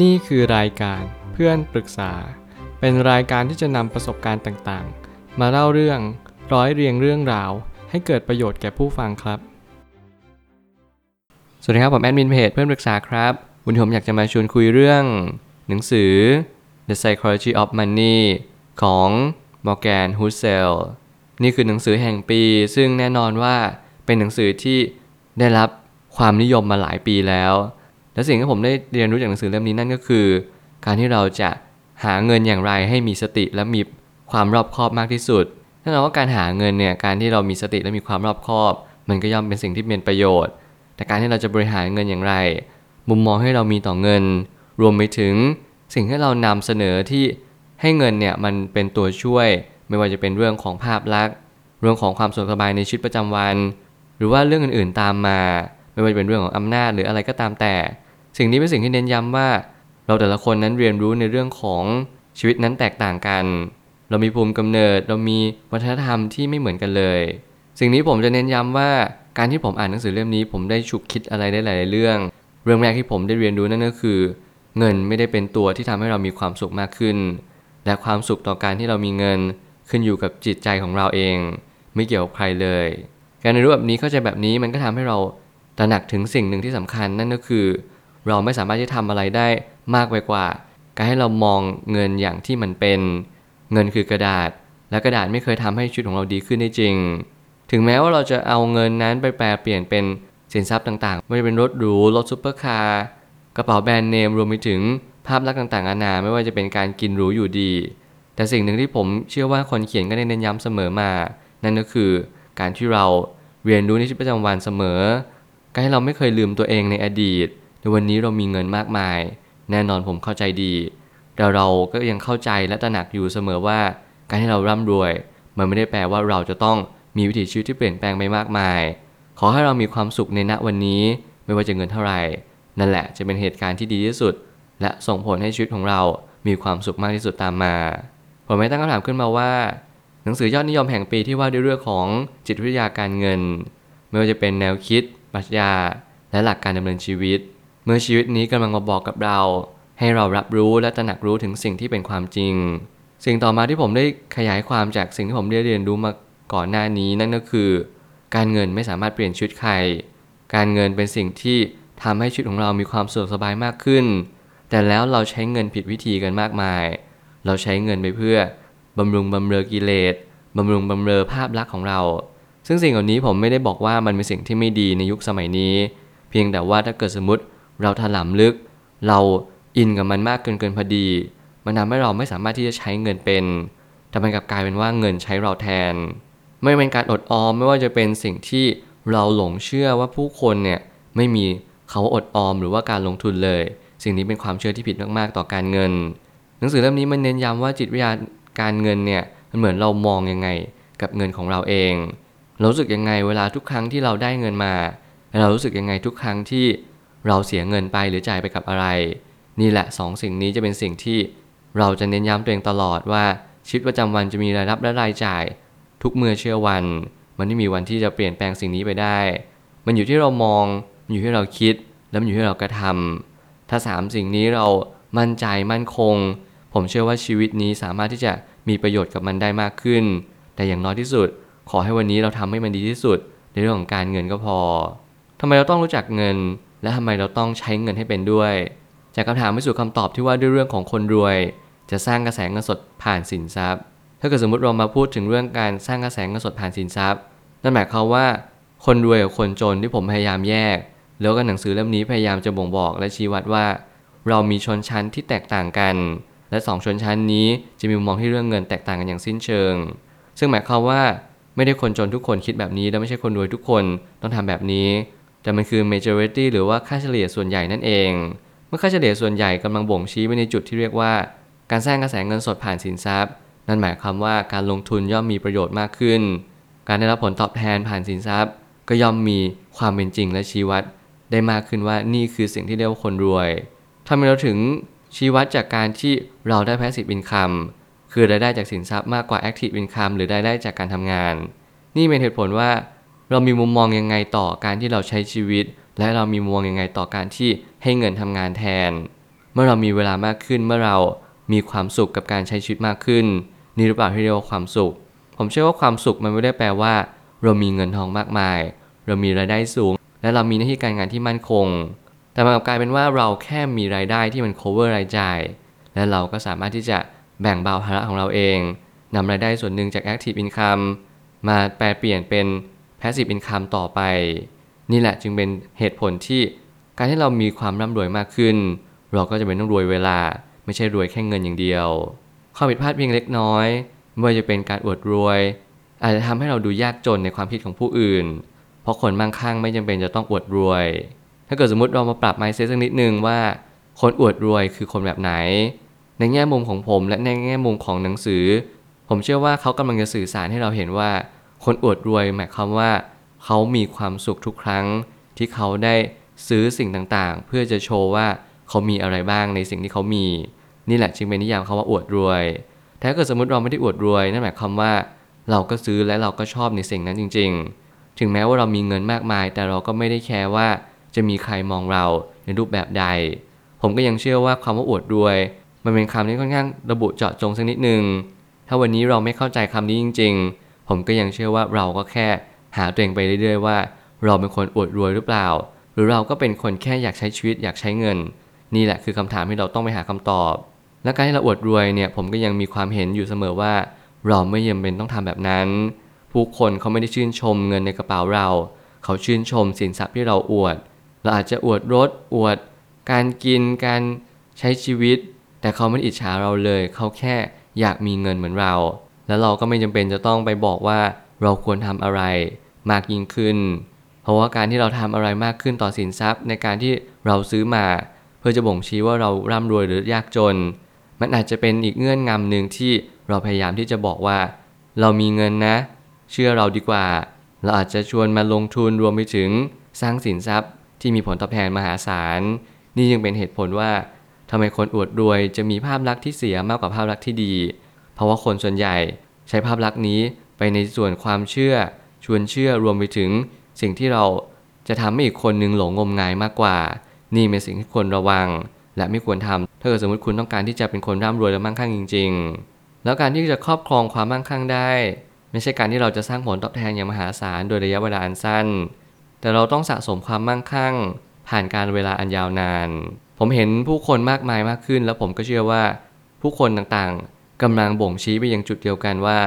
นี่คือรายการเพื่อนปรึกษา เป็นรายการที่จะนำประสบการณ์ต่างๆ มาเล่าเรื่องร้อยเรียงเรื่องราว ให้เกิดประโยชน์แก่ผู้ฟังครับ สวัสดีครับผมแอดมินเพจเพื่อนปรึกษาครับวันนี้ผมอยากจะมาชวนคุยเรื่อง หนังสือ The Psychology of Money ของ Morgan Housel นี่คือหนังสือแห่งปี ซึ่งแน่นอนว่าเป็นหนังสือที่ได้รับความนิยมมาหลายปีแล้ว และสิ่งที่ผมได้เรียนรู้จากหนังสือเล่มนี้นั่นก็คือ การที่เราจะหาเงินอย่างไรให้มีสติและมีความรอบคอบมากที่สุดแน่นอนว่าการหาเงินเนี่ยการที่เรามีสติและมีความรอบคอบ มันก็ย่อมเป็นสิ่งที่เป็นประโยชน์ แต่การที่เราจะบริหารเงินอย่างไร มุมมองให้เรามีต่อเงิน รวมไปถึงสิ่งที่เรานำเสนอที่ให้เงินเนี่ยมันเป็นตัวช่วย ไม่ว่าจะเป็นเรื่องของภาพลักษณ์ เรื่องของความสะดสบายในชีวิตประจำวัน หรือว่าเรื่องอื่นๆตามมา ไม่ว่าจะเป็นเรื่องของอำนาจหรืออะไรก็ตามแต่ สิ่งนี้เป็นสิ่งที่เน้นย้ำว่า เราแต่ละคนนั้นเรียนรู้ในเรื่องของชีวิตนั้นแตกต่างกัน เรามีภูมิกำเนิด เรามีวัฒนธรรมที่ไม่เหมือนกันเลย สิ่งนี้ผมจะเน้นย้ำว่าการที่ผมอ่านหนังสือเล่มนี้ ผมได้ฉุกคิดอะไรได้หลายเรื่อง เรื่องแรกที่ผมได้เรียนรู้นั่นก็คือ เงินไม่ได้เป็นตัวที่ทำให้เรามีความสุขมากขึ้น และความสุขต่อการที่เรามีเงิน ขึ้นอยู่กับจิตใจของเราเอง ไม่เกี่ยวกับใครเลย การเรียนรู้แบบนี้เข้าใจแบบนี้มันก็ทำให้เราตระหนักถึงสิ่งหนึ่งที่สำคัญนั่นก็คือ เราไม่สามารถที่จะทำอะไรได้มากไปกว่า การให้เรามองเงินอย่างที่มันเป็น เงินคือกระดาษ และกระดาษไม่เคยทำให้ชีวิตของเราดีขึ้นได้จริง ถึงแม้ว่าเราจะเอาเงินนั้นไปแปลเปลี่ยนเป็นสินทรัพย์ต่างๆ ไม่ว่าจะเป็นรถหรูรถซุปเปอร์คาร์กระเป๋าแบรนด์เนมรวมไปถึงภาพลักษณ์ต่างๆนานาไม่ว่าจะเป็นการกินหรูอยู่ดี แต่สิ่งหนึ่งที่ผมเชื่อว่าคนเขียนก็ได้เน้นย้ำเสมอมา นั่นก็คือการที่เราเรียนรู้ในชีวิตประจำวันเสมอ การให้เราไม่เคยลืมตัวเองในอดีต ในวันนี้เรามีเงินมากมาย แน่นอนผมเข้าใจดี แต่เราก็ยังเข้าใจและตระหนักอยู่เสมอว่า การที่เราร่ำรวย มันไม่ได้แปลว่าเราจะต้องมีวิถีชีวิตที่เปลี่ยนแปลงไปมากมาย ขอให้เรามีความสุขในณวันนี้ ไม่ว่าจะเงินเท่าไหร่ นั่นแหละจะเป็นเหตุการณ์ที่ดีที่สุด และส่งผลให้ชีวิตของเรามีความสุขมากที่สุดตามมา ผมไม่ตั้งคำถามขึ้นมาว่า หนังสือยอดนิยมแห่งปีที่ว่าด้วยเรื่องของจิตวิทยาการเงิน ไม่ว่าจะเป็นแนวคิดปรัชญาและหลักการดำเนินชีวิต เมื่อชีวิตนี้กำลังมาบอกกับเรา ให้เรารับรู้และตระหนักรู้ถึงสิ่งที่เป็นความจริง สิ่งต่อมาที่ผมได้ขยายความจากสิ่งที่ผมได้เรียนรู้มาก่อนหน้านี้นั่นก็คือ การเงินไม่สามารถเปลี่ยนชีวิตใคร การเงินเป็นสิ่งที่ทำให้ชีวิตของเรามีความสะดวกสบายมากขึ้น แต่แล้วเราใช้เงินผิดวิธีกันมากมาย เราใช้เงินไปเพื่อบำรุงบำเรอกิเลสบำรุงบำเรอภาพลักษณ์ของเรา ซึ่งสิ่งเหล่านี้ผมไม่ได้บอกว่ามันเป็นสิ่งที่ไม่ดีในยุคสมัยนี้ เพียงแต่ว่าถ้าเกิดสมมติ เราถลำลึก เราอินกับมันมากเกินเกินพอดี มันทำให้เราไม่สามารถที่จะใช้เงินเป็นแต่มันกลับกลายเป็นว่าเงินใช้เราแทน ไม่เป็นการอดออมไม่ว่าจะเป็นสิ่งที่เราหลงเชื่อว่าผู้คนเนี่ยไม่มีเขาอดออมหรือว่าการลงทุนเลย สิ่งนี้เป็นความเชื่อที่ผิดมากๆต่อการเงิน หนังสือเล่มนี้มันเน้นย้ำว่าจิตวิทยาการเงินเนี่ยมันเหมือนเรามองยังไงกับเงินของเราเองเรารู้สึกยังไงเวลาทุกครั้งที่เราได้เงินมา เรารู้สึกยังไงทุกครั้งที่ เราเสียเงินไปหรือจ่ายไปกับอะไร นี่แหละสองสิ่งนี้จะเป็นสิ่งที่เราจะเน้นย้ำตัวเองตลอดว่าชีวิตประจำวันจะมีรายรับและรายจ่าย ทุกเมื่อเชื่อวัน มันไม่มีวันที่จะเปลี่ยนแปลงสิ่งนี้ไปได้ มันอยู่ที่เรามองมันอยู่ที่เราคิด แล้วมันอยู่ที่เรากระทำถ้าสามสิ่งนี้เรามั่นใจมั่นคง ผมเชื่อว่าชีวิตนี้สามารถที่จะมีประโยชน์กับมันได้มากขึ้น แต่อย่างน้อยที่สุด ขอให้วันนี้เราทำให้มันดีที่สุด ในเรื่องของการเงินก็พอทำไมเราต้องรู้จักเงิน และทำไมเราต้องใช้เงินให้เป็นด้วย จากคำถามไปสู่คำตอบที่ว่าด้วยเรื่องของคนรวย จะสร้างกระแสเงินสดผ่านสินทรัพย์ ถ้าเกิดสมมติเรามาพูดถึงเรื่องการสร้างกระแสเงินสดผ่านสินทรัพย์นั่นหมายความว่าคนรวยกับคนจนที่ผมพยายามแยก แล้วก็หนังสือเล่มนี้พยายามจะบ่งบอกและชี้วัดว่า เรามีชนชั้นที่แตกต่างกัน และสองชนชั้นนี้จะมีมุมมองที่เรื่องเงินแตกต่างกันอย่างสิ้นเชิง ซึ่งหมายความว่าไม่ได้คนจนทุกคนคิดแบบนี้ และไม่ใช่คนรวยทุกคนต้องทำแบบนี้ แต่มันคือ majority หรือว่าค่าเฉลี่ยส่วนใหญ่นั่นเอง เมื่อค่าเฉลี่ยส่วนใหญ่กำลังบ่งชี้ไปในจุดที่เรียกว่า การสร้างกระแสเงินสดผ่านสินทรัพย์ นั่นหมายความว่าการลงทุนย่อมมีประโยชน์มากขึ้น การได้รับผลตอบแทนผ่านสินทรัพย์ ก็ย่อมมีความเป็นจริงและชี้วัด ได้มากขึ้นว่านี่คือสิ่งที่เรียกว่าคนรวยทำไมเราถึงชี้วัดจากการที่เราได้ passive income คือรายได้จากสินทรัพย์มากกว่า active income หรือรายได้จากการทำงาน นี่เป็นเหตุผลว่า เรามีมุมมองยังไงต่อการที่เราใช้ชีวิต และเรามีมุมมองยังไงต่อการที่ให้เงินทำงานแทน เมื่อเรามีเวลามากขึ้นเมื่อเรามีความสุขกับการใช้ชีวิตมากขึ้น นี่หรือเปล่าที่เรียกว่าความสุข ผมเชื่อว่าความสุขมันไม่ได้แปลว่า เรามีเงินทองมากมาย เรามีรายได้สูง และเรามีหน้าที่การงานที่มั่นคง แต่มันกลับกลายเป็นว่าเราแค่มีรายได้ที่มัน cover รายจ่าย และเราก็สามารถที่จะแบ่งเบาภาระของเราเองนำรายได้ส่วนหนึ่งจาก active income มาแปลเปลี่ยนเป็น passive income ต่อไป นี่แหละจึงเป็นเหตุผลที่การที่เรามีความร่ำรวยมากขึ้น เราก็จะเป็นต้องรวยเวลา ไม่ใช่รวยแค่เงินอย่างเดียวความผิดพลาดเพียงเล็กน้อยไม่ว่าจะเป็นการอวดรวย อาจจะทำให้เราดูยากจนในความคิดของผู้อื่น เพราะคนมั่งคั่งไม่จำเป็นจะต้องอวดรวย ถ้าเกิดสมมติเรามาปรับ mindset สักนิดนึงว่า คนอวดรวยคือคนแบบไหน ในแง่มุมของผมและในแง่มุมของหนังสือ ผมเชื่อว่าเขากำลังจะสื่อสารให้เราเห็นว่า คนอวดรวยหมายความว่า เขามีความสุขทุกครั้ง ที่เขาได้ซื้อสิ่งต่างๆ เพื่อจะโชว์ว่าเขามีอะไรบ้างในสิ่งที่เขามี นี่แหละจึงเป็นนิยามคาว่าอวดรวยแต่ถ้าเกิดสมมติเราไม่ได้อวดรวยนั่นหมายความว่าเราก็ซื้อและเราก็ชอบในสิ่งนั้นจริง ๆ ถึงแม้ว่าเรามีเงินมากมาย แต่เราก็ไม่ได้แคร์ว่าจะมีใครมองเราในรูปแบบใด ผมก็ยังเชื่อว่าคำว่าอวดรวย มันเป็นคำที่ค่อนข้างระบุเจาะจงสักนิดนึง ถ้าวันนี้เราไม่เข้าใจคำนี้จริง ๆ ผมก็ยังเชื่อว่าเราก็แค่หาตัวเองไปเรื่อยๆว่า เราเป็นคนอวดรวยหรือเปล่า หรือเราก็เป็นคนแค่อยากใช้ชีวิตอยากใช้เงิน นี่แหละคือคำถามที่เราต้องไปหาคำตอบ และการที่เราอวดรวยเนี่ยผมก็ยังมีความเห็นอยู่เสมอว่า เราไม่จำเป็นต้องทำแบบนั้น ผู้คนเขาไม่ได้ชื่นชมเงินในกระเป๋าเรา เขาชื่นชมสินทรัพย์ที่เราอวด เราอาจจะอวดรถอวด การกินการใช้ชีวิต แต่เขาไม่อิจฉาเราเลย เขาแค่อยากมีเงินเหมือนเรา แล้วเราก็ไม่จำเป็นจะต้องไปบอกว่าเราควรทำอะไรมากยิ่งขึ้น เพราะว่าการที่เราทำอะไรมากขึ้นต่อสินทรัพย์ ในการที่เราซื้อมา เพื่อจะบ่งชี้ว่าเราร่ำรวยหรือยากจน มันอาจจะเป็นอีกเงื่อนงำหนึ่งที่เราพยายามที่จะบอกว่า เรามีเงินนะ เชื่อเราดีกว่า เราอาจจะชวนมาลงทุนรวมไปถึงสร้างสินทรัพย์ที่มีผลตอบแทนมหาศาล นี่ยังเป็นเหตุผลว่าทำไมคนอวดรวยจะมีภาพลักษณ์ที่เสียมากกว่าภาพลักษณ์ที่ดี ราะว่าคนส่วนใหญ่ใช้ภาพลักษณ์นี้ไปในส่วนความเชื่อ ชวนเชื่อรวมไปถึงสิ่งที่เราจะทำให้อีกคนนึงหลงงมงายมากกว่า นี่เป็นสิ่งที่ควรระวัง และไม่ควรทำถ้าเกิดสมมติคุณต้องการที่จะเป็นคนร่ำรวยและมั่งคั่งจริง ๆ แล้วการที่จะครอบครองความมั่งคั่งได้ ไม่ใช่การที่เราจะสร้างผลตอบแทนอย่างมหาศาลโดยระยะเวลาอันสั้น แต่เราต้องสะสมความมั่งคั่ง ผ่านการเวลาอันยาวนาน ผมเห็นผู้คนมากมายมากขึ้น แล้วผมก็เชื่อว่าผู้คนต่างๆ กำลังบ่งชี้ไปยังจุดเดียวกันว่า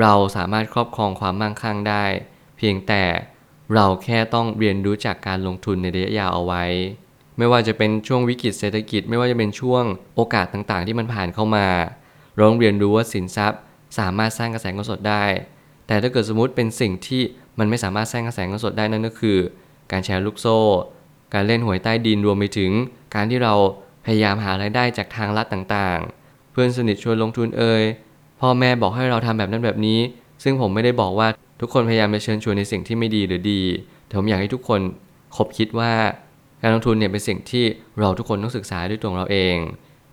เราสามารถครอบครองความมั่งคั่งได้ เพียงแต่เราแค่ต้องเรียนรู้จากการลงทุนในระยะยาวเอาไว้ ไม่ว่าจะเป็นช่วงวิกฤตเศรษฐกิจ ไม่ว่าจะเป็นช่วงโอกาสต่างๆ ที่มันผ่านเข้ามาเราต้องเรียนรู้ว่าสินทรัพย์ สามารถสร้างกระแสเงินสดได้ แต่ถ้าเกิดสมมติเป็นสิ่งที่มันไม่สามารถสร้างกระแสเงินสดได้นั่นก็คือ การแชร์ลูกโซ่ การเล่นหวยใต้ดินรวมไปถึง การที่เราพยายามหารายได้จากทางลัดต่างๆ เพื่อนสนิทชวนลงทุนเอ่ยพ่อแม่บอกให้เราทำแบบนั้นแบบนี้ ซึ่งผมไม่ได้บอกว่าทุกคนพยายามจะเชิญชวนในสิ่งที่ไม่ดีหรือดี แต่ผมอยากให้ทุกคนคบคิดว่า การลงทุนเนี่ยเป็นสิ่งที่เราทุกคนต้องศึกษาด้วยตัวเราเอง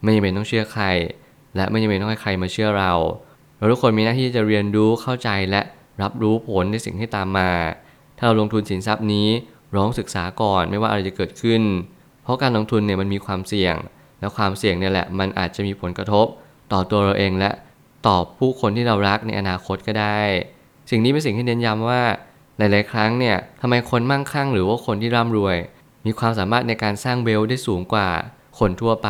ไม่จำเป็นต้องเชื่อใคร และไม่จำเป็นต้องให้ใครมาเชื่อเรา เราทุกคนมีหน้าที่จะเรียนรู้เข้าใจและรับรู้ผลในสิ่งที่ตามมา ถ้าเราลงทุนสินทรัพย์นี้ร้องศึกษาก่อนไม่ว่าอะไรจะเกิดขึ้น เพราะการลงทุนเนี่ยมันมีความเสี่ยง และความเสี่ยงเนี่ยแหละมันอาจจะมีผลกระทบ ต่อตัวเราเองและต่อผู้คนที่เรารักในอนาคตก็ได้ สิ่งนี้เป็นสิ่งที่เน้นย้ำว่าหลาย ๆ ครั้งเนี่ยทำไมคนมั่งคั่งหรือว่าคนที่ร่ำรวย มีความสามารถในการสร้างเวลได้สูงกว่าคนทั่วไป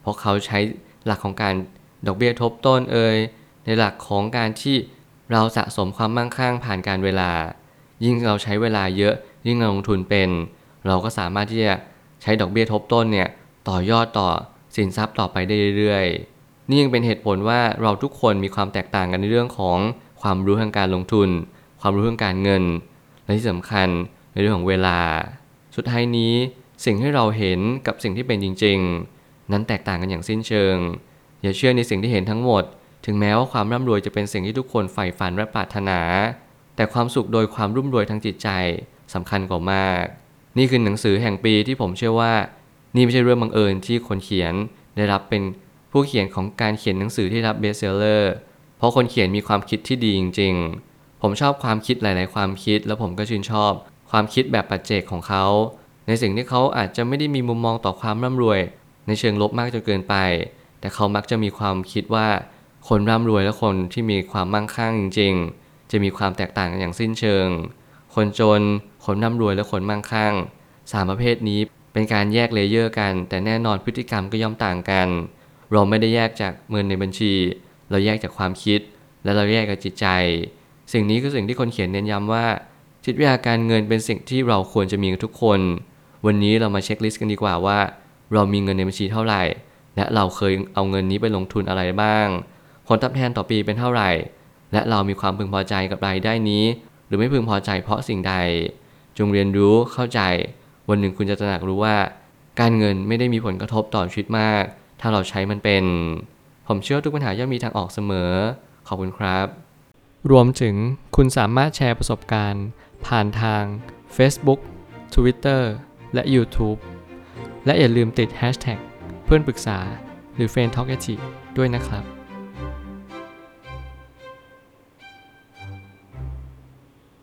เพราะเขาใช้หลักของการดอกเบี้ยทบต้นเอ่ยในหลักของการที่เราสะสมความมั่งคั่งผ่านการเวลา ยิ่งเราใช้เวลาเยอะยิ่งเราลงทุนเป็น เราก็สามารถที่จะใช้ดอกเบี้ยทบต้นเนี่ย ต่อยอดต่อสินทรัพย์ต่อไปได้เรื่อยๆ นี่ยังเป็นเหตุผลว่าเราทุกคนมีความแตกต่างกันในเรื่องของความรู้ทางการลงทุน ความรู้ทางการเงิน และที่สำคัญในเรื่องของเวลา สุดท้ายนี้สิ่งที่เราเห็นกับสิ่งที่เป็นจริง ๆ นั้นแตกต่างกันอย่างสิ้นเชิง อย่าเชื่อในสิ่งที่เห็นทั้งหมด ถึงแม้ว่าความร่ำรวยจะเป็นสิ่งที่ทุกคนใฝ่ฝันและปรารถนา แต่ความสุขโดยความรุ่มรวยทางจิตใจสำคัญกว่ามาก นี่คือหนังสือแห่งปีที่ผมเชื่อว่า นี่ไม่ใช่เรื่องบังเอิญที่คนเขียนได้รับเป็นผู้เขียนของการเขียนหนังสือที่รับ bestseller เพราะคนเขียนมีความคิดที่ดีจริง ๆ ผมชอบความคิดหลาย ๆ ความคิด แล้วผมก็ชื่นชอบ ความคิดแบบปัจเจกของเขา ในสิ่งที่เขาอาจจะไม่ได้มีมุมมองต่อความร่ำรวย ในเชิงลบมากจนเกินไป แต่เขามักจะมีความคิดว่าคนร่ำรวยและคนที่มีความมั่งคั่งจริง ๆ จะมีความแตกต่างกันอย่างสิ้นเชิง คนจน คนร่ำรวยและคนมั่งคั่งสามประเภทนี้ เป็นการแยกเลเยอร์กัน แต่แน่นอนพฤติกรรมก็ย่อมต่างกัน เราไม่ได้แยกจากเงินในบัญชี เราแยกจากความคิด และเราแยกกับจิตใจ สิ่งนี้คือสิ่งที่คนเขียนเน้นย้ำว่า จิตวิทยาการเงินเป็นสิ่งที่เราควรจะมีทุกคน วันนี้เรามาเช็คลิสต์กันดีกว่าว่า เรามีเงินในบัญชีเท่าไหร่ และเราเคยเอาเงินนี้ไปลงทุนอะไรบ้าง ผลตอบแทนต่อปีเป็นเท่าไหร่ และเรามีความพึงพอใจกับรายได้นี้ หรือไม่พึงพอใจเพราะสิ่งใด จงเรียนรู้เข้าใจ วันหนึ่งคุณจะตระหนักรู้ว่า การเงินไม่ได้มีผลกระทบต่อชีวิตมาก ถ้าเราใช้มันเป็น ผมเชื่อว่าทุกปัญหาย่อมมีทางออกเสมอ ขอบคุณครับ รวมถึงคุณสามารถแชร์ประสบการณ์ ผ่านทาง Facebook Twitter และ YouTube และอย่าลืมติด Hashtag เพื่อนปรึกษาหรือ f r ร e n d t a l k ด้วยนะครับ